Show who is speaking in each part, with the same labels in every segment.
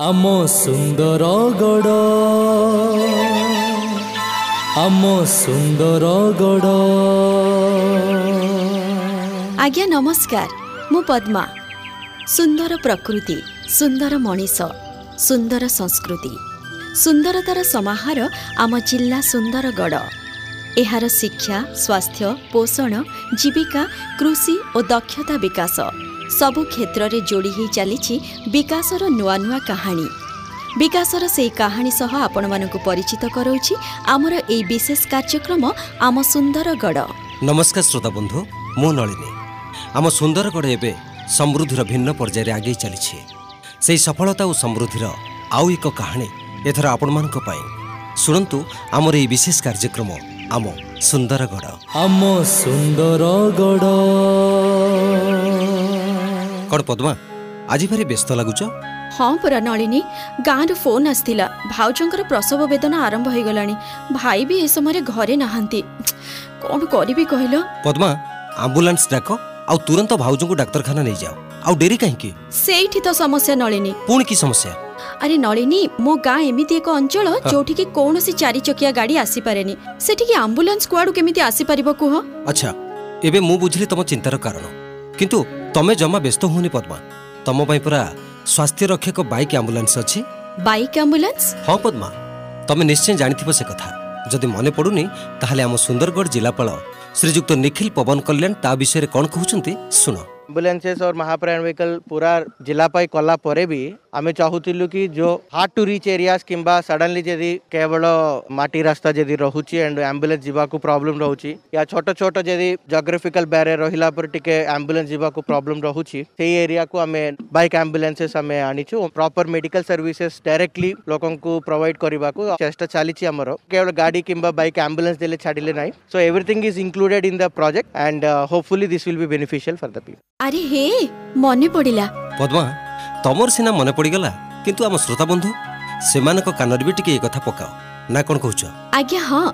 Speaker 1: ଆମ ସୁନ୍ଦର ଗଡ଼। ଆମ ସୁନ୍ଦର ଗଡ଼।
Speaker 2: ଆଜ୍ଞା ନମସ୍କାର। ମୁଁ ପଦ୍ମା। ସୁନ୍ଦର ପ୍ରକୃତି ସୁନ୍ଦର ମଣିଷ ସୁନ୍ଦର ସଂସ୍କୃତି। ସୁନ୍ଦରତାର ସମାହାର ଆମ ଜିଲ୍ଲା ସୁନ୍ଦରଗଡ଼ ଏହାର ଶିକ୍ଷା ସ୍ୱାସ୍ଥ୍ୟ ପୋଷଣ ଜୀବିକା କୃଷି ଓ ଦକ୍ଷତା ବିକାଶ ସବୁ କ୍ଷେତ୍ରରେ ଯୋଡ଼ି ହୋଇ ଚାଲିଛି ବିକାଶର ନୂଆ ନୂଆ କାହାଣୀ। ବିକାଶର ସେହି କାହାଣୀ ସହ ଆପଣମାନଙ୍କୁ ପରିଚିତ କରାଉଛି ଆମର ଏହି ବିଶେଷ କାର୍ଯ୍ୟକ୍ରମ ଆମ ସୁନ୍ଦରଗଡ଼।
Speaker 3: ନମସ୍କାର ଶ୍ରୋତା ବନ୍ଧୁ ମୁଁ ନଳିନୀ। ଆମ ସୁନ୍ଦରଗଡ଼ ଏବେ ସମୃଦ୍ଧିର ଭିନ୍ନ ପର୍ଯ୍ୟାୟରେ ଆଗେଇ ଚାଲିଛି। ସେହି ସଫଳତା ଓ ସମୃଦ୍ଧିର ଆଉ ଏକ କାହାଣୀ ଏଥର ଆପଣମାନଙ୍କ ପାଇଁ। ଶୁଣନ୍ତୁ ଆମର ଏହି ବିଶେଷ କାର୍ଯ୍ୟକ୍ରମ ଆମ ସୁନ୍ଦରଗଡ଼।
Speaker 1: ଆମ
Speaker 3: କ'ଣ ପଦ୍ମା ଆଜି ଭାରି ବ୍ୟସ୍ତ ଲାଗୁଛ
Speaker 2: ହଁ ପରା ନଳିନୀ ଗାଁରୁ ଫୋନ୍ ଆସିଥିଲା। ଭାଉଜଙ୍କର ପ୍ରସବ ବେଦନା ଆରମ୍ଭ ହୋଇଗଲାଣି। ଭାଇ ବି ଏ ସମୟରେ ଘରେ ନାହାନ୍ତି। କ'ଣ କରିବି କହିଲ?
Speaker 3: ପଦ୍ମା ଆମ୍ବୁଲାନ୍ସ ଡାକ ଆଉ ତୁରନ୍ତ ଭାଉଜଙ୍କୁ ଡାକ୍ତରଖାନା ନେଇଯାଅ। ଆଉ ଡେରି କାହିଁକି?
Speaker 2: ସେଇଠି ତ ସମସ୍ୟା ନଳିନୀ।
Speaker 3: ପୁଣି କି ସମସ୍ୟା?
Speaker 2: আরে নলিনী মো গাঁ এমিতি এক অঞ্চল যোউঠিকি কৌশি চারিচকিয়া গাড়ি আসিপারেনি সেটিকি আম্বুলান্স কুয়াড়ু কেমিতি আসিপারিব কুহ
Speaker 3: আচ্ছা এবে মু বুঝলি তোম চিন্তার কারণ কিন্তু তমে জমা ব্যস্ত হওনি পদ্মা তোম পাই পুরা স্বাস্থ্য রক্ষক বাইক আম্বুলান্স অছি
Speaker 2: বাইক আম্বুলান্স
Speaker 3: হ্যাঁ পদ্মা তমে নিশ্চয় জানিথিব সে কথা যদি মনে পড়ুনি তাহলে আম সুন্দরগড় জেলাপাল শ্রীযুক্ত নিখিল পবন কল্যাণ তা বিষয়ে কোণ কুচি শুণ
Speaker 4: एम्बुलेंसेस और महाप्रयाण व्हीकल पूरा जिला पाई कला भी आम चाहूल कि जो हार्ड टू रिच एरिया कि सडनली जदि केवल मटी रास्ता जदि रोचे एंड आंबुलांस जी प्रोब्लम रोचे या छोट छोट जदि जोग्राफिकल बारियर रहा टे आंबुलांस जी प्रोब्लम रोचे से एरिया को आम बैक आंबुलांसेस आम आनीचु प्रपर मेडिकल सर्विसेस डायरेक्टली लोक प्रोवैड करने को चेस्ट चली केवल गाड़ी कि बैक आंबुलांस दे छाड़े ना so everything is included in the project and hopefully this will be beneficial for the people
Speaker 2: अरे हे मन पड़ा
Speaker 3: पद्मा ତମର ସିନା ମନେ ପଡ଼ିଗଲା କିନ୍ତୁ ଆମ ଶ୍ରୋତା ବନ୍ଧୁ ସେମାନଙ୍କ କାନରେ ବି ଟିକେ ଏ କଥା ପକାଅ। ନା କ'ଣ କହୁଛ?
Speaker 2: ଆଜ୍ଞା ହଁ।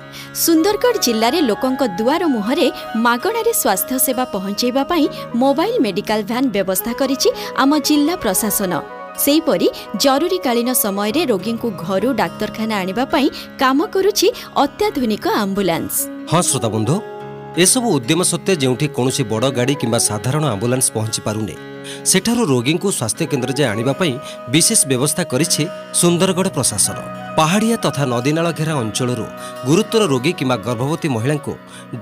Speaker 2: ସୁନ୍ଦରଗଡ଼ ଜିଲ୍ଲାରେ ଲୋକଙ୍କ ଦୁଆର ମୁହଁରେ ମାଗଣାରେ ସ୍ୱାସ୍ଥ୍ୟ ସେବା ପହଞ୍ଚାଇବା ପାଇଁ ମୋବାଇଲ ମେଡିକାଲ ଭ୍ୟାନ୍ ବ୍ୟବସ୍ଥା କରିଛି ଆମ ଜିଲ୍ଲା ପ୍ରଶାସନ। ସେହିପରି ଜରୁରୀକାଳୀନ ସମୟରେ ରୋଗୀଙ୍କୁ ଘରୁ ଡାକ୍ତରଖାନା ଆଣିବା ପାଇଁ କାମ କରୁଛି ଅତ୍ୟାଧୁନିକ ଆମ୍ବୁଲାନ୍ସ।
Speaker 3: ହଁ ଶ୍ରୋତା ଏସବୁ ଉଦ୍ୟମ ସତ୍ତ୍ୱେ ଯେଉଁଠି କୌଣସି ବଡ଼ ଗାଡ଼ି କିମ୍ବା ସାଧାରଣ ଆମ୍ବୁଲାନ୍ସ ପହଞ୍ଚି ପାରୁନି। ସେଠାରୁ ରୋଗୀଙ୍କୁ ସ୍ୱାସ୍ଥ୍ୟ କେନ୍ଦ୍ର ଯାଏ ଆଣିବା ପାଇଁ ବିଶେଷ ବ୍ୟବସ୍ଥା କରିଛି ସୁନ୍ଦରଗଡ଼ ପ୍ରଶାସନ। ପାହାଡ଼ିଆ ତଥା ନଦୀନାଳ ଘେରା ଅଞ୍ଚଳରୁ ଗୁରୁତର ରୋଗୀ କିମ୍ବା ଗର୍ଭବତୀ ମହିଳାଙ୍କୁ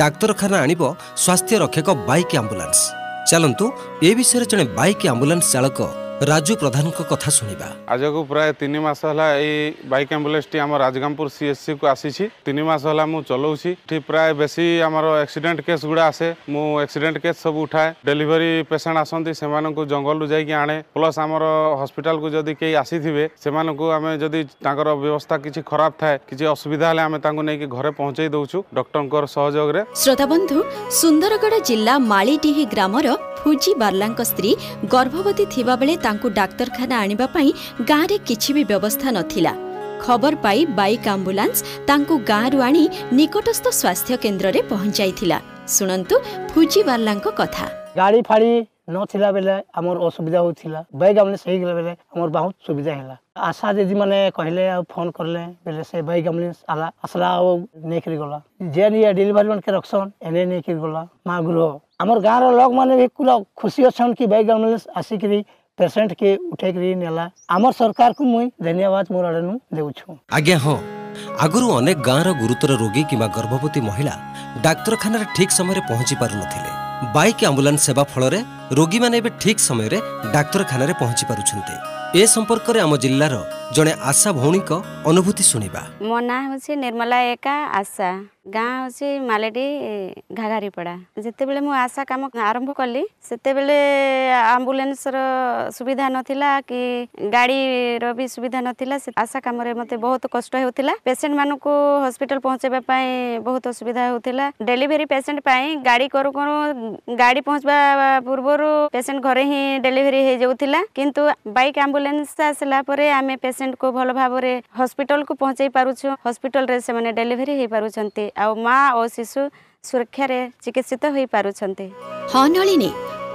Speaker 3: ଡାକ୍ତରଖାନା ଆଣିବ ସ୍ୱାସ୍ଥ୍ୟ ରକ୍ଷକ ବାଇକ୍ ଆମ୍ବୁଲାନ୍ସ। ଚାଲନ୍ତୁ ଏ ବିଷୟରେ ଜଣେ ବାଇକ୍ ଆମ୍ବୁଲାନ୍ସ ଚାଳକ ରାଜୁ ପ୍ରଧାନଙ୍କ କଥା ଶୁଣିବା।
Speaker 5: ଆଜକୁ ପ୍ରାୟ ତିନି ମାସ ହେଲା ଏଇ ବାଇକ୍ ଆମ୍ବୁଲାନ୍ସଟି ଆମ ରାଜଗାମପୁର ସିଏସ୍ସିକୁ ଆସିଛି। ତିନି ମାସ ହେଲା ମୁଁ ଚଲାଉଛି। ଏଠି ପ୍ରାୟ ବେଶୀ ଆମର ଆକ୍ସିଡେଣ୍ଟ କେସ୍ ଗୁଡ଼ା ଆସେ। ମୁଁ ଆକ୍ସିଡେଣ୍ଟ କେସ୍ ସବୁ ଉଠାଏ। ଡେଲିଭରି ପେସେଣ୍ଟ ଆସନ୍ତି ସେମାନଙ୍କୁ ଜଙ୍ଗଲରୁ ଯାଇକି ଆଣେ। ପ୍ଲସ୍ ଆମର ହସ୍ପିଟାଲକୁ ଯଦି କେହି ଆସିଥିବେ ସେମାନଙ୍କୁ ଆମେ ଯଦି ତାଙ୍କର ବ୍ୟବସ୍ଥା କିଛି ଖରାପ ଥାଏ କିଛି ଅସୁବିଧା ହେଲେ ଆମେ ତାଙ୍କୁ ନେଇକି ଘରେ ପହଞ୍ଚେଇ ଦେଉଛୁ ଡକ୍ଟରଙ୍କର ସହଯୋଗରେ।
Speaker 2: ଶ୍ରୋତାବନ୍ଧୁ ସୁନ୍ଦରଗଡ଼ ଜିଲ୍ଲା ମାଳିଡିହି ଗ୍ରାମର ଫୁଜି ବାର୍ଲାଙ୍କ ସ୍ତ୍ରୀ ଗର୍ଭବତୀ ଥିବାବେଳେ ତାଙ୍କୁ ଡାକ୍ତରଖାନା ଆଣିବା ପାଇଁ ଗାଁରେ କିଛି ବି ବ୍ୟବସ୍ଥା ନଥିଲା। ଖବର ପାଇ ବାଇକ୍ ଆମ୍ବୁଲାନ୍ସ ତାଙ୍କୁ ଗାଁରୁ ଆଣି ନିକଟସ୍ଥ ସ୍ୱାସ୍ଥ୍ୟ କେନ୍ଦ୍ରରେ ପହଞ୍ଚାଇଥିଲା। ଶୁଣନ୍ତୁ ଫୁଜି ବାର୍ଲାଙ୍କ କଥା।
Speaker 6: ଗାଡ଼ି ଫାଡ଼ି ନଥିଲା ବେଲେ ଆମର ଅସୁବିଧା ହଉଥିଲା। ବାଇକ୍ ଆମ୍ବୁଲାନ୍ସ ହେଇଗଲା ବେଲେ ଆମର ବହୁତ ସୁବିଧା ହେଲା। ଆଶା ଦିଦି ମାନେ କହିଲେ ଆଉ ଫୋନ୍ କଲେ ବେଲେ ସେ ବାଇକ୍ ଆମ୍ବୁଲାନ୍ସ ଆଲା ଆସିଲା ଆଉ ନେଇକିରି ଗଲା। ଯେନ୍ ଇଏ ଡେଲିଭରି ମାନକେ ରଖସନ୍ ଏନେ ନେଇକିରି ଗଲା। ମା ଗୃହ। ଆମର ଗାଁର ଲୋକମାନେ ବି ପୁରା ଖୁସି ଅଛନ୍ କି ବାଇକ୍ ଆମ୍ବୁଲାନ୍ସ ଆସିକିରି ପେସେଣ୍ଟକେ ଉଠେଇକିରି ନେଲା। ଆମର ସରକାରକୁ ମୁଇଁ ଧନ୍ୟବାଦ ମୋର ଆଡ଼ନୁ ଦେଉଛୁ।
Speaker 3: ଆଜ୍ଞା ହଁ। ଆଗରୁ ଅନେକ ଗାଁର ଗୁରୁତର ରୋଗୀ କିମ୍ବା ଗର୍ଭବତୀ ମହିଳା ଡାକ୍ତରଖାନାରେ ଠିକ୍ ସମୟରେ ପହଞ୍ଚି ପାରୁନଥିଲେ। ବାଇକ୍ ଆମ୍ବୁଲାନ୍ସ ସେବା ଫଳରେ ରୋଗୀମାନେ ଏବେ ଠିକ୍ ସମୟରେ ଡାକ୍ତରଖାନାରେ ପହଞ୍ଚି ପାରୁଛନ୍ତି। ଏ ସମ୍ପର୍କରେ ଆମ ଜିଲ୍ଲାର ଜଣେ ଆଶା ଭଉଣୀଙ୍କ ଅନୁଭୂତି ଶୁଣିବା।
Speaker 7: ମୋ ନାଁ ହେଉଛି ନିର୍ମଲା ଏକା ଆଶା। ଗାଁ ହେଉଛି ମାଲେଟି ଘାଘାରିପଡ଼ା। ଯେତେବେଳେ ମୁଁ ଆଶା କାମ ଆରମ୍ଭ କଲି ସେତେବେଳେ ଆମ୍ବୁଲାନ୍ସର ସୁବିଧା ନଥିଲା କି ଗାଡ଼ିର ବି ସୁବିଧା ନଥିଲା ସେ ଆଶା କାମରେ ମୋତେ ବହୁତ କଷ୍ଟ ହେଉଥିଲା। ପେସେଣ୍ଟମାନଙ୍କୁ ହସ୍ପିଟାଲ ପହଞ୍ଚାଇବା ପାଇଁ ବହୁତ ଅସୁବିଧା ହେଉଥିଲା। ଡେଲିଭରି ପେସେଣ୍ଟ ପାଇଁ ଗାଡ଼ି କରୁ କରୁ ଗାଡ଼ି ପହଞ୍ଚିବା ପୂର୍ବରୁ ପେସେଣ୍ଟ ଘରେ ହିଁ ଡେଲିଭରି ହେଇଯାଉଥିଲା। କିନ୍ତୁ ବାଇକ୍ ଆମ୍ବୁଲାନ୍ସ ଆସିଲା ପରେ ଆମେ ପେସେଣ୍ଟକୁ ଭଲ ଭାବରେ ହସ୍ପିଟାଲକୁ ପହଞ୍ଚାଇ ପାରୁଛୁ। ହସ୍ପିଟାଲରେ ସେମାନେ ଡେଲିଭରି ହେଇପାରୁଛନ୍ତି। ଆଉ ମା ଓ ଶିଶୁ ସୁରକ୍ଷାରେ ଚିକିତ୍ସିତ ହୋଇପାରୁଛନ୍ତି।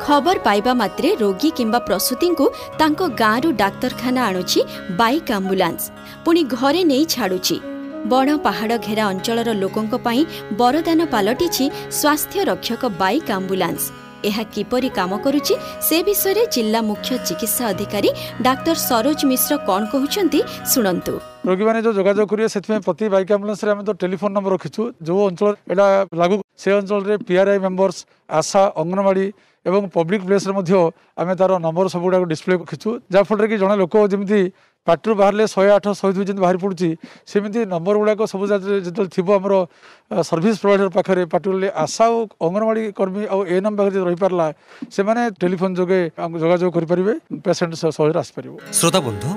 Speaker 2: ଖବର ପାଇବା ମାତ୍ରେ ରୋଗୀ କିମ୍ବା ପ୍ରସୂତିଙ୍କୁ ତାଙ୍କ ଗାଁରୁ ଡାକ୍ତରଖାନା ଆଣୁଛି ବାଇକ୍ ଆମ୍ବୁଲାନ୍ସ ପୁଣି ଘରେ ନେଇ ଛାଡୁଛି। ବଣ ପାହାଡ଼ ଘେରା ଅଞ୍ଚଳର ଲୋକଙ୍କ ପାଇଁ ବରଦାନ ପାଲଟିଛି ସ୍ୱାସ୍ଥ୍ୟ ରକ୍ଷକ ବାଇକ୍ ଆମ୍ବୁଲାନ୍ସ ଏହା କିପରି କାମ କରୁଛି ସେ ବିଷୟରେ ଜିଲ୍ଲା ମୁଖ୍ୟ ଚିକିତ୍ସା ଅଧିକାରୀ ଡାକ୍ତର ସରୋଜ ମିଶ୍ର କ'ଣ କହୁଛନ୍ତି ଶୁଣନ୍ତୁ।
Speaker 8: ରୋଗୀମାନେ ଯେଉଁ ଯୋଗାଯୋଗ କରିବେ ସେଥିପାଇଁ ପ୍ରତି ବାଇକ୍ ଆମ୍ବୁଲାନ୍ସରେ ଆମେ ତ ଟେଲିଫୋନ୍ ନମ୍ବର ରଖିଛୁ। ଯେଉଁ ଅଞ୍ଚଳ ଏଇଟା ଲାଗୁ ସେ ଅଞ୍ଚଳରେ ପିଆର୍ଆଇ ମେମ୍ବର୍ସ ଆଶା ଅଙ୍ଗନବାଡ଼ି ଏବଂ ପବ୍ଲିକ୍ ପ୍ଲେସ୍ରେ ମଧ୍ୟ ଆମେ ତାର ନମ୍ବର ସବୁଗୁଡ଼ାକ ଡିସପ୍ଲେ ରଖିଛୁ। ଯାହାଫଳରେ କି ଜଣେ ଲୋକ ଯେମିତି ପାଟିରୁ ବାହାରିଲେ ଶହେ ଆଠ ଶହେ ଦୁଇ ଯେମିତି ବାହାରି ପଡ଼ୁଛି ସେମିତି ନମ୍ବର ଗୁଡ଼ାକ ସବୁ ଯେତେବେଳେ ଯେତେବେଳେ ଥିବ ଆମର ସର୍ଭିସ୍ ପ୍ରୋଭାଇଡର ପାଖରେ ପାର୍ଟିକୁଲାରଲି ଆଶା ଓ ଅଙ୍ଗନବାଡ଼ି କର୍ମୀ ଆଉ ଏ ନମ୍ ପାଖରେ ଯଦି ରହିପାରିଲା ସେମାନେ ଟେଲିଫୋନ୍ ଯୋଗେ ଯୋଗାଯୋଗ କରିପାରିବେ ପେସେଣ୍ଟ ସହଜରେ ଆସିପାରିବ।
Speaker 3: ଶ୍ରୋତା ବନ୍ଧୁ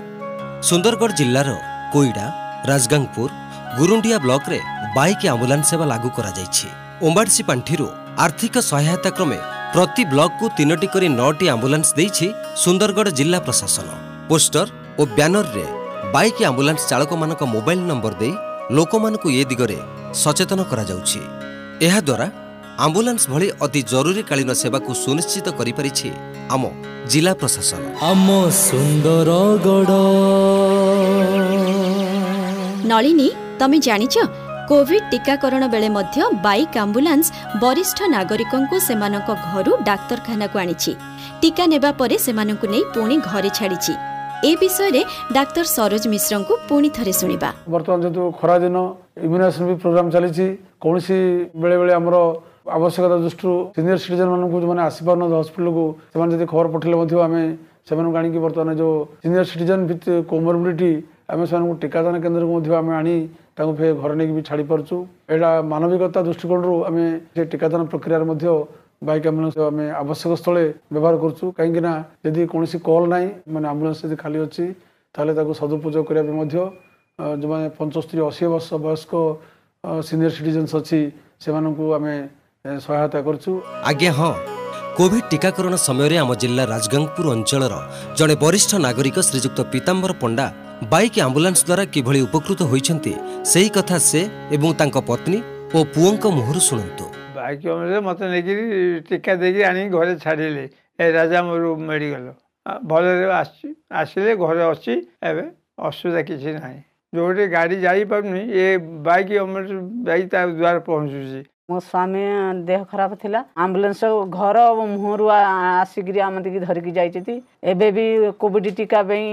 Speaker 3: ସୁନ୍ଦରଗଡ଼ ଜିଲ୍ଲାର କୋଇଡ଼ା ରାଜଗାଙ୍ଗପୁର ଗୁରୁଣ୍ଡିଆ ବ୍ଲକରେ ବାଇକ୍ ଆମ୍ବୁଲାନ୍ସ ସେବା ଲାଗୁ କରାଯାଇଛି। ଓମ୍ବାଡିସି ପାଣ୍ଠିରୁ ଆର୍ଥିକ ସହାୟତା କ୍ରମେ ପ୍ରତି ବ୍ଲକକୁ ତିନୋଟି କରି ନଅଟି ଆମ୍ବୁଲାନ୍ସ ଦେଇଛି ସୁନ୍ଦରଗଡ଼ ଜିଲ୍ଲା ପ୍ରଶାସନ। ପୋଷ୍ଟର ଓ ବ୍ୟାନରରେ ବାଇକ୍ ଆମ୍ବୁଲାନ୍ସ ଚାଳକମାନଙ୍କ ମୋବାଇଲ ନମ୍ବର ଦେଇ ଲୋକମାନଙ୍କୁ ଏ ଦିଗରେ ସଚେତନ କରାଯାଉଛି। ଏହାଦ୍ୱାରା ଆମ୍ବୁଲାନ୍ସ ଭଳି ଅତି ଜରୁରୀକାଳୀନ ସେବାକୁ ସୁନିଶ୍ଚିତ କରିପାରିଛି ଆମ ଜିଲ୍ଲା ପ୍ରଶାସନ।
Speaker 1: ଆମ ସୁନ୍ଦରଗଡ଼।
Speaker 2: ନଳିନୀ ତମେ ଜାଣିଛ କୋଭିଡ ଟିକାକରଣ ବେଳେ ମଧ୍ୟ ବାଇକ୍ ଆମ୍ବୁଲାନ୍ସ ବରିଷ୍ଠ ନାଗରିକଙ୍କୁ ସେମାନଙ୍କ ଘରୁ ଡାକ୍ତରଖାନାକୁ ଆଣିଛି। ଟିକା ନେବା ପରେ ସେମାନଙ୍କୁ ନେଇ ପୁଣି ଘରେ ଛାଡ଼ିଛି। ଏ ବିଷୟରେ ଡାକ୍ତର ସରୋଜ ମିଶ୍ରଙ୍କୁ ପୁଣି ଥରେ ଶୁଣିବା।
Speaker 8: ବର୍ତ୍ତମାନ ଯେହେତୁ ଖରାଦିନ ଇମ୍ୟୁନାଇଜେସନ ବି ପ୍ରୋଗ୍ରାମ ଚାଲିଛି କୌଣସି ବେଳେବେଳେ ଆମର ଆବଶ୍ୟକତା ଦୃଷ୍ଟିରୁ ସିନିୟର ସିଟିଜେନ ମାନଙ୍କୁ ଯେଉଁମାନେ ଆସିପାରୁନାହାନ୍ତି ହସ୍ପିଟାଲକୁ ସେମାନେ ଯଦି ଖବର ପଠେଇଲେ ମଧ୍ୟ ଆମେ ସେମାନଙ୍କୁ ଆଣିକି ବର୍ତ୍ତମାନ ଯେଉଁ ସିନିୟର ସିଟିଜେନ ଭିତ କୋମରବିଡିଟି ଆମେ ସେମାନଙ୍କୁ ଟିକାଦାନ କେନ୍ଦ୍ରକୁ ମଧ୍ୟ ଆମେ ଆଣି ତାଙ୍କୁ ଫେର ଘରେ ନେଇକି ବି ଛାଡ଼ି ପାରୁଛୁ ଏଇଟା ମାନବିକତା ଦୃଷ୍ଟିକୋଣରୁ ଆମେ ସେ ଟିକାଦାନ ପ୍ରକ୍ରିୟାରେ ମଧ୍ୟ ବାଇକ୍ ଆମ୍ବୁଲାନ୍ସ ଆମେ ଆବଶ୍ୟକ ସ୍ଥଳେ ବ୍ୟବହାର କରୁଛୁ। କାହିଁକି ନା ଯଦି କୌଣସି କଲ୍ ନାହିଁ ମାନେ ଆମ୍ବୁଲାନ୍ସ ଯଦି ଖାଲି ଅଛି ତାହେଲେ ତାକୁ ସଦୁପଯୋଗ କରିବା ପାଇଁ ମଧ୍ୟ ଯେଉଁମାନେ ପଞ୍ଚସ୍ତରୀ ଅଶୀ ବର୍ଷ ବୟସ୍କ ସିନିୟର ସିଟିଜେନ୍ସ ଅଛି ସେମାନଙ୍କୁ ଆମେ ସହାୟତା କରୁଛୁ।
Speaker 3: ଆଜ୍ଞା ହଁ। କୋଭିଡ ଟିକାକରଣ ସମୟରେ ଆମ ଜିଲ୍ଲା ରାଜଗାଙ୍ଗପୁର ଅଞ୍ଚଳର ଜଣେ ବରିଷ୍ଠ ନାଗରିକ ଶ୍ରୀଯୁକ୍ତ ପୀତାମ୍ବର ପଣ୍ଡା ବାଇକ୍ ଆମ୍ବୁଲାନ୍ସ ଦ୍ୱାରା କିଭଳି ଉପକୃତ ହୋଇଛନ୍ତି ସେହି କଥା ସେ ଏବଂ ତାଙ୍କ ପତ୍ନୀ ଓ ପୁଅଙ୍କ ମୁହଁରୁ ଶୁଣନ୍ତୁ।
Speaker 9: ବାଇକ୍ ଅମଳରେ ମୋତେ ନେଇକିରି ଟୀକା ଦେଇକି ଆଣିକି ଘରେ ଛାଡ଼ିଲେ। ଏ ରାଜାମରୁ ମେଡ଼ିକାଲ ଭଲରେ ଆସିଛି ଆସିଲେ ଘରେ ଅଛି ଏବେ ଅସୁବିଧା କିଛି ନାହିଁ। ଯେଉଁଠି ଗାଡ଼ି ଯାଇପାରୁନି ଏ ବାଇକ୍ ଅମଳ ଯାଇ ତା ଦ୍ୱାରା ପହଞ୍ଚୁଛି।
Speaker 10: ମୋ ସ୍ୱାମୀ ଦେହ ଖରାପ ଥିଲା ଆମ୍ବୁଲାନ୍ସ ଘର ମୁହଁରୁ ଆସିକିରି ଆମତିକି ଧରିକି ଯାଇଛନ୍ତି। ଏବେ ବି କୋଭିଡ଼ ଟୀକା ପାଇଁ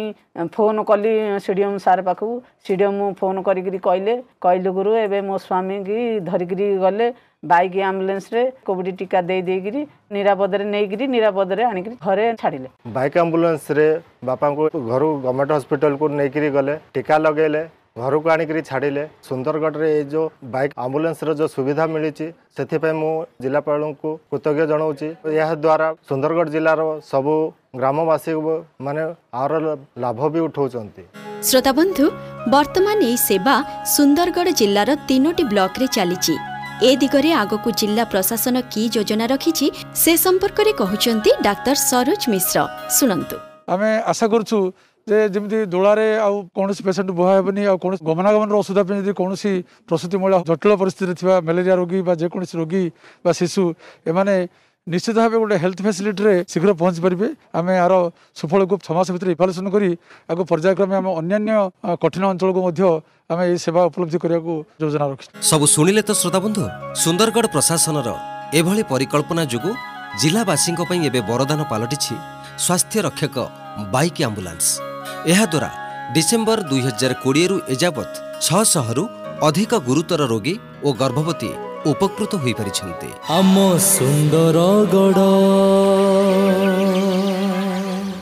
Speaker 10: ଫୋନ୍ କଲି ସିଡ଼ିଏମ୍ ସାର୍ ପାଖକୁ। ସିଡ଼ିଏମ୍ ଫୋନ୍ କରିକିରି କହିଲେ କହିଲୁ ଗୁରୁ ଏବେ ମୋ ସ୍ୱାମୀକି ଧରିକିରି ଗଲେ ବାଇକ୍ ଆମ୍ବୁଲାନ୍ସରେ କୋଭିଡ଼ ଟୀକା ଦେଇ ଦେଇକିରି ନିରାପଦରେ ନେଇକିରି ନିରାପଦରେ ଆଣିକିରି ଘରେ ଛାଡ଼ିଲେ।
Speaker 11: ବାଇକ୍ ଆମ୍ବୁଲାନ୍ସରେ ବାପାଙ୍କୁ ଘରୁ ଗଭର୍ଣ୍ଣମେଣ୍ଟ ହସ୍ପିଟାଲକୁ ନେଇକିରି ଗଲେ ଟୀକା ଲଗେଇଲେ ଘରକୁ ଆଣିକିରି ଛାଡ଼ିଲେ। ସୁନ୍ଦରଗଡ଼ରେ ଏଇ ଯେଉଁ ବାଇକ୍ ଆମ୍ବୁଲାନ୍ସର ଯେଉଁ ସୁବିଧା ମିଳିଛି ସେଥିପାଇଁ ମୁଁ ଜିଲ୍ଲାପାଳଙ୍କୁ କୃତଜ୍ଞ ଜଣାଉଛି। ଏହାଦ୍ୱାରା ସୁନ୍ଦରଗଡ଼ ଜିଲ୍ଲାର ସବୁ ଗ୍ରାମବାସୀ ମାନେ ଆର ଲାଭ ବି ଉଠାଉଛନ୍ତି।
Speaker 2: ଶ୍ରୋତାବନ୍ଧୁ ବର୍ତ୍ତମାନ ଏହି ସେବା ସୁନ୍ଦରଗଡ଼ ଜିଲ୍ଲାର ତିନୋଟି ବ୍ଲକରେ ଚାଲିଛି। ଏ ଦିଗରେ ଆଗକୁ ଜିଲ୍ଲା ପ୍ରଶାସନ କି ଯୋଜନା ରଖିଛି ସେ ସମ୍ପର୍କରେ କହୁଛନ୍ତି ଡାକ୍ତର ସରୋଜ ମିଶ୍ର। ଶୁଣନ୍ତୁ।
Speaker 8: ଆମେ ଆଶା କରୁଛୁ ଯେ ଯେମିତି ଦୋଳାରେ ଆଉ କୌଣସି ପେସେଣ୍ଟ ବୁହା ହେବନି ଆଉ କୌଣସି ଗମନାଗମନର ଅସୁବିଧା ପାଇଁ ଯଦି କୌଣସି ପ୍ରସୂତି ମହିଳା ଜଟିଳ ପରିସ୍ଥିତିରେ ଥିବା ମ୍ୟାଲେରିଆ ରୋଗୀ ବା ଯେକୌଣସି ରୋଗୀ ବା ଶିଶୁ ଏମାନେ ନିଶ୍ଚିତ ଭାବେ ଗୋଟେ ହେଲ୍ଥ ଫ୍ୟାସିଲିଟିରେ ଶୀଘ୍ର ପହଞ୍ଚି ପାରିବେ। ଆମେ ଏହାର ସୁଫଳକୁ ଛଅ ମାସ ଭିତରେ ଇଭାଲୁଏସନ୍ କରି ଆକୁ ପର୍ଯ୍ୟାୟକ୍ରମେ ଆମେ ଅନ୍ୟାନ୍ୟ କଠିନ ଅଞ୍ଚଳକୁ ମଧ୍ୟ ଆମେ ଏହି ସେବା ଉପଲବ୍ଧି କରିବାକୁ ଯୋଜନା ରଖିଛୁ।
Speaker 3: ସବୁ ଶୁଣିଲେ ତ ଶ୍ରୋତାବନ୍ଧୁ ସୁନ୍ଦରଗଡ଼ ପ୍ରଶାସନର ଏଭଳି ପରିକଳ୍ପନା ଯୋଗୁଁ ଜିଲ୍ଲାବାସୀଙ୍କ ପାଇଁ ଏବେ ବରଦାନ ପାଲଟିଛି। ସ୍ୱାସ୍ଥ୍ୟ ରକ୍ଷକ ବାଇକ୍ ଆମ୍ବୁଲାନ୍ସ। ଏହାଦ୍ୱାରା ଡିସେମ୍ବର ଦୁଇ ହଜାର କୋଡ଼ିଏରୁ ଏଯାବତ୍ ଛଅଶହରୁ ଅଧିକ ଗୁରୁତର ରୋଗୀ ଓ ଗର୍ଭବତୀ ଉପକୃତ ହୋଇପାରିଛନ୍ତି।
Speaker 1: ଆମ ସୁନ୍ଦରଗଡ଼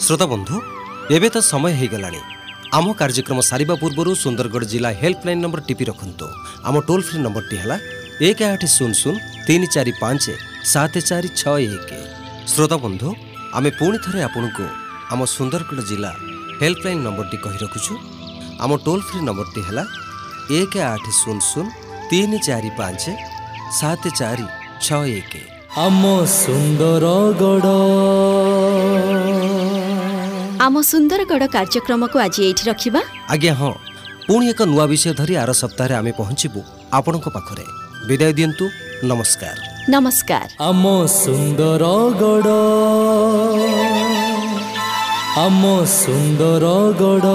Speaker 3: ଶ୍ରୋତାବନ୍ଧୁ ଏବେ ତ ସମୟ ହେଇଗଲାଣି। ଆମ କାର୍ଯ୍ୟକ୍ରମ ସାରିବା ପୂର୍ବରୁ ସୁନ୍ଦରଗଡ଼ ଜିଲ୍ଲା ହେଲ୍ପଲାଇନ୍ ନମ୍ବର ଟିପି ରଖନ୍ତୁ। ଆମ ଟୋଲ୍ ଫ୍ରି ନମ୍ବରଟି ହେଲା ଏକ ଆଠ ଶୂନ ଶୂନ ତିନି ଚାରି ପାଞ୍ଚ ସାତ ଚାରି ଛଅ ଏକ। ଶ୍ରୋତାବନ୍ଧୁ ଆମେ ପୁଣି ଥରେ ଆପଣଙ୍କୁ ଆମ ସୁନ୍ଦରଗଡ଼ ଜିଲ୍ଲା ହେଲ୍ପଲାଇନ୍ ନମ୍ବରଟି କହି ରଖୁଛୁ ଆମ ଟୋଲ୍ ଫ୍ରି ନମ୍ବରଟି ହେଲା ଏକ ଆଠ ଶୂନ ଶୂନ ତିନି ଚାରି ପାଞ୍ଚ ସାତ ଚାରି ଛଅ ଏକ
Speaker 1: ଆମ ସୁନ୍ଦରଗଡ଼
Speaker 2: ଆମ ସୁନ୍ଦରଗଡ଼ କାର୍ଯ୍ୟକ୍ରମକୁ ଆଜି ଏଇଠି ରଖିବା।
Speaker 3: ଆଜ୍ଞା ହଁ। ପୁଣି ଏକ ନୂଆ ବିଷୟ ଧରି ଆର ସପ୍ତାହରେ ଆମେ ପହଞ୍ଚିବୁ ଆପଣଙ୍କ ପାଖରେ। ବିଦାୟ ଦିଅନ୍ତୁ। ନମସ୍କାର।
Speaker 2: ନମସ୍କାର।
Speaker 1: ଆମ ସୁନ୍ଦରଗଡ଼ ଆମ ସୁନ୍ଦରଗଡ଼